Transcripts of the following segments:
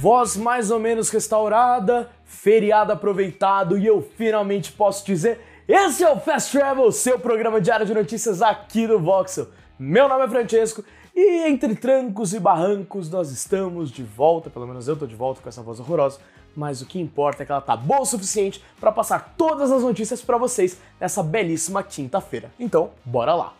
Voz mais ou menos restaurada, feriado aproveitado e eu finalmente posso dizer: esse é o Fast Travel, seu programa diário de notícias aqui do Voxel. Meu nome é Francesco e entre trancos e barrancos nós estamos de volta, pelo menos eu tô de volta com essa voz horrorosa, mas o que importa é que ela tá boa o suficiente para passar todas as notícias para vocês nessa belíssima quinta-feira. Então, bora lá.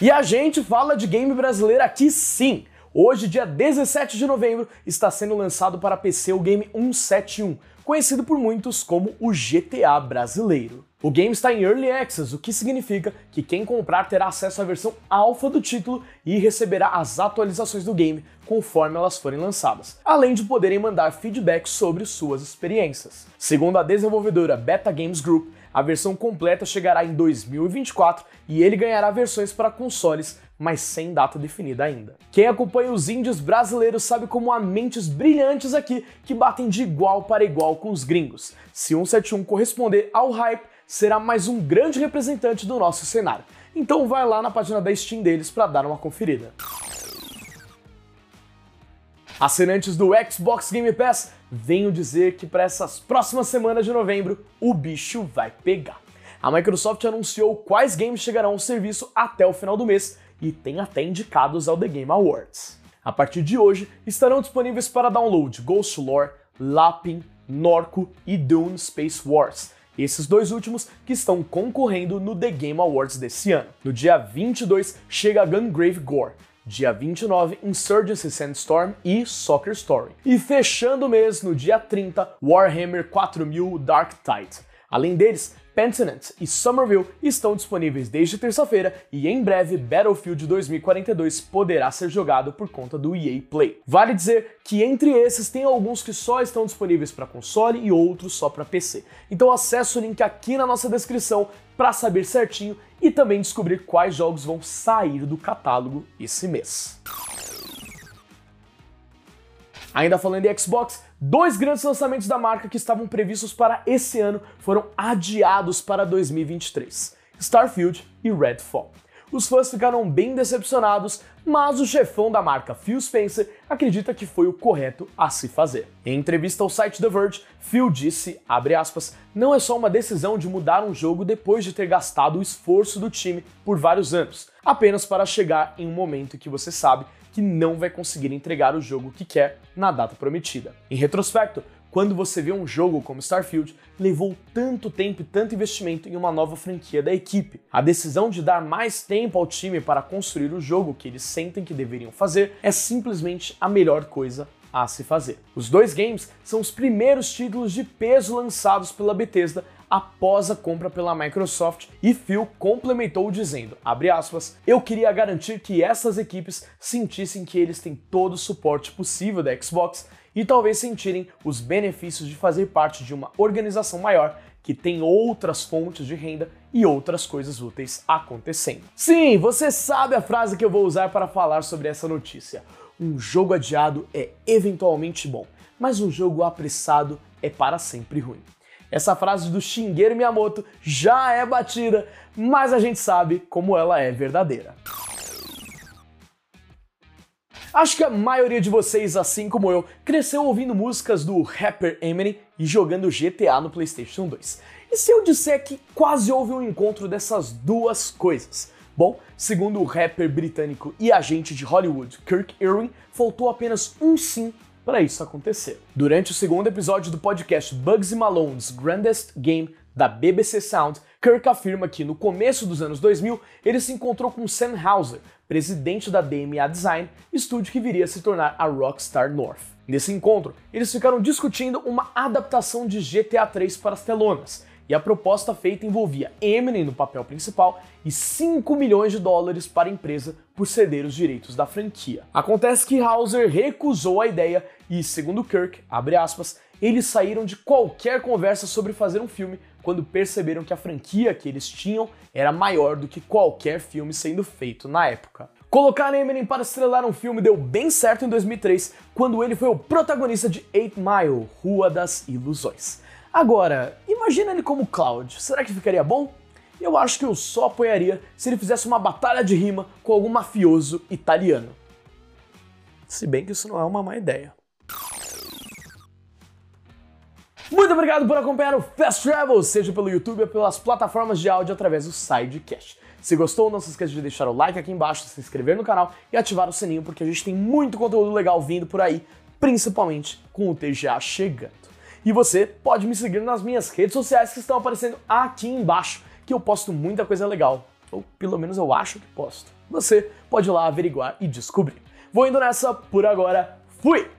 E a gente fala de game brasileiro aqui sim. Hoje, dia 17 de novembro, está sendo lançado para PC o game 171, conhecido por muitos como o GTA brasileiro. O game está em Early Access, o que significa que quem comprar terá acesso à versão alfa do título e receberá as atualizações do game conforme elas forem lançadas, além de poderem mandar feedback sobre suas experiências. Segundo a desenvolvedora Beta Games Group, a versão completa chegará em 2024 e ele ganhará versões para consoles, mas sem data definida ainda. Quem acompanha os índios brasileiros sabe como há mentes brilhantes aqui que batem de igual para igual com os gringos. Se 171 corresponder ao hype, será mais um grande representante do nosso cenário. Então vai lá na página da Steam deles para dar uma conferida. Assinantes do Xbox Game Pass, venho dizer que para essas próximas semanas de novembro o bicho vai pegar. A Microsoft anunciou quais games chegarão ao serviço até o final do mês e tem até indicados ao The Game Awards. A partir de hoje estarão disponíveis para download Ghost Lore, Lapin, Norco e Dune Space Wars. Esses dois últimos que estão concorrendo no The Game Awards desse ano. No dia 22 chega Gungrave Gore, Dia 29, Insurgency Sandstorm e Soccer Story. E fechando o mês, no dia 30, Warhammer 4000 Dark Tide. Além deles, Pentinent e Somerville estão disponíveis desde terça-feira e em breve Battlefield 2042 poderá ser jogado por conta do EA Play. Vale dizer que entre esses tem alguns que só estão disponíveis para console e outros só para PC. Então acesse o link aqui na nossa descrição para saber certinho e também descobrir quais jogos vão sair do catálogo esse mês. Ainda falando em Xbox, dois grandes lançamentos da marca que estavam previstos para esse ano foram adiados para 2023: Starfield e Redfall. Os fãs ficaram bem decepcionados, mas o chefão da marca, Phil Spencer, acredita que foi o correto a se fazer. Em entrevista ao site The Verge, Phil disse, aspas, não é só uma decisão de mudar um jogo depois de ter gastado o esforço do time por vários anos, apenas para chegar em um momento que você sabe que não vai conseguir entregar o jogo que quer na data prometida. Em retrospecto, quando você vê um jogo como Starfield, levou tanto tempo e tanto investimento em uma nova franquia da equipe. A decisão de dar mais tempo ao time para construir o jogo que eles sentem que deveriam fazer é simplesmente a melhor coisa a se fazer. Os dois games são os primeiros títulos de peso lançados pela Bethesda após a compra pela Microsoft e Phil complementou dizendo, aspas, eu queria garantir que essas equipes sentissem que eles têm todo o suporte possível da Xbox e talvez sentirem os benefícios de fazer parte de uma organização maior que tem outras fontes de renda e outras coisas úteis acontecendo. Sim, você sabe a frase que eu vou usar para falar sobre essa notícia. Um jogo adiado é eventualmente bom, mas um jogo apressado é para sempre ruim. Essa frase do Shigeru Miyamoto já é batida, mas a gente sabe como ela é verdadeira. Acho que a maioria de vocês, assim como eu, cresceu ouvindo músicas do rapper Eminem e jogando GTA no PlayStation 2. E se eu disser que quase houve um encontro dessas duas coisas? Bom, segundo o rapper britânico e agente de Hollywood Kirk Irwin, faltou apenas um sim para isso acontecer. Durante o segundo episódio do podcast Bugsy Malone's Grandest Game da BBC Sound, Kirk afirma que no começo dos anos 2000 ele se encontrou com Sam Hauser, presidente da DMA Design, estúdio que viria a se tornar a Rockstar North. Nesse encontro, eles ficaram discutindo uma adaptação de GTA 3 para as telonas, e a proposta feita envolvia Eminem no papel principal e 5 milhões de dólares para a empresa por ceder os direitos da franquia. Acontece que Hauser recusou a ideia e, segundo Kirk, aspas, eles saíram de qualquer conversa sobre fazer um filme quando perceberam que a franquia que eles tinham era maior do que qualquer filme sendo feito na época. Colocar Eminem para estrelar um filme deu bem certo em 2003, quando ele foi o protagonista de 8 Mile, Rua das Ilusões. Agora, imagina ele como Cloud, será que ficaria bom? Eu acho que eu só apoiaria se ele fizesse uma batalha de rima com algum mafioso italiano. Se bem que isso não é uma má ideia. Muito obrigado por acompanhar o Fast Travel, seja pelo YouTube ou pelas plataformas de áudio através do Sidecast. Se gostou, não se esqueça de deixar o like aqui embaixo, se inscrever no canal e ativar o sininho, porque a gente tem muito conteúdo legal vindo por aí, principalmente com o TGA chegando. E você pode me seguir nas minhas redes sociais que estão aparecendo aqui embaixo, que eu posto muita coisa legal. Ou pelo menos eu acho que posto. Você pode ir lá averiguar e descobrir. Vou indo nessa por agora. Fui!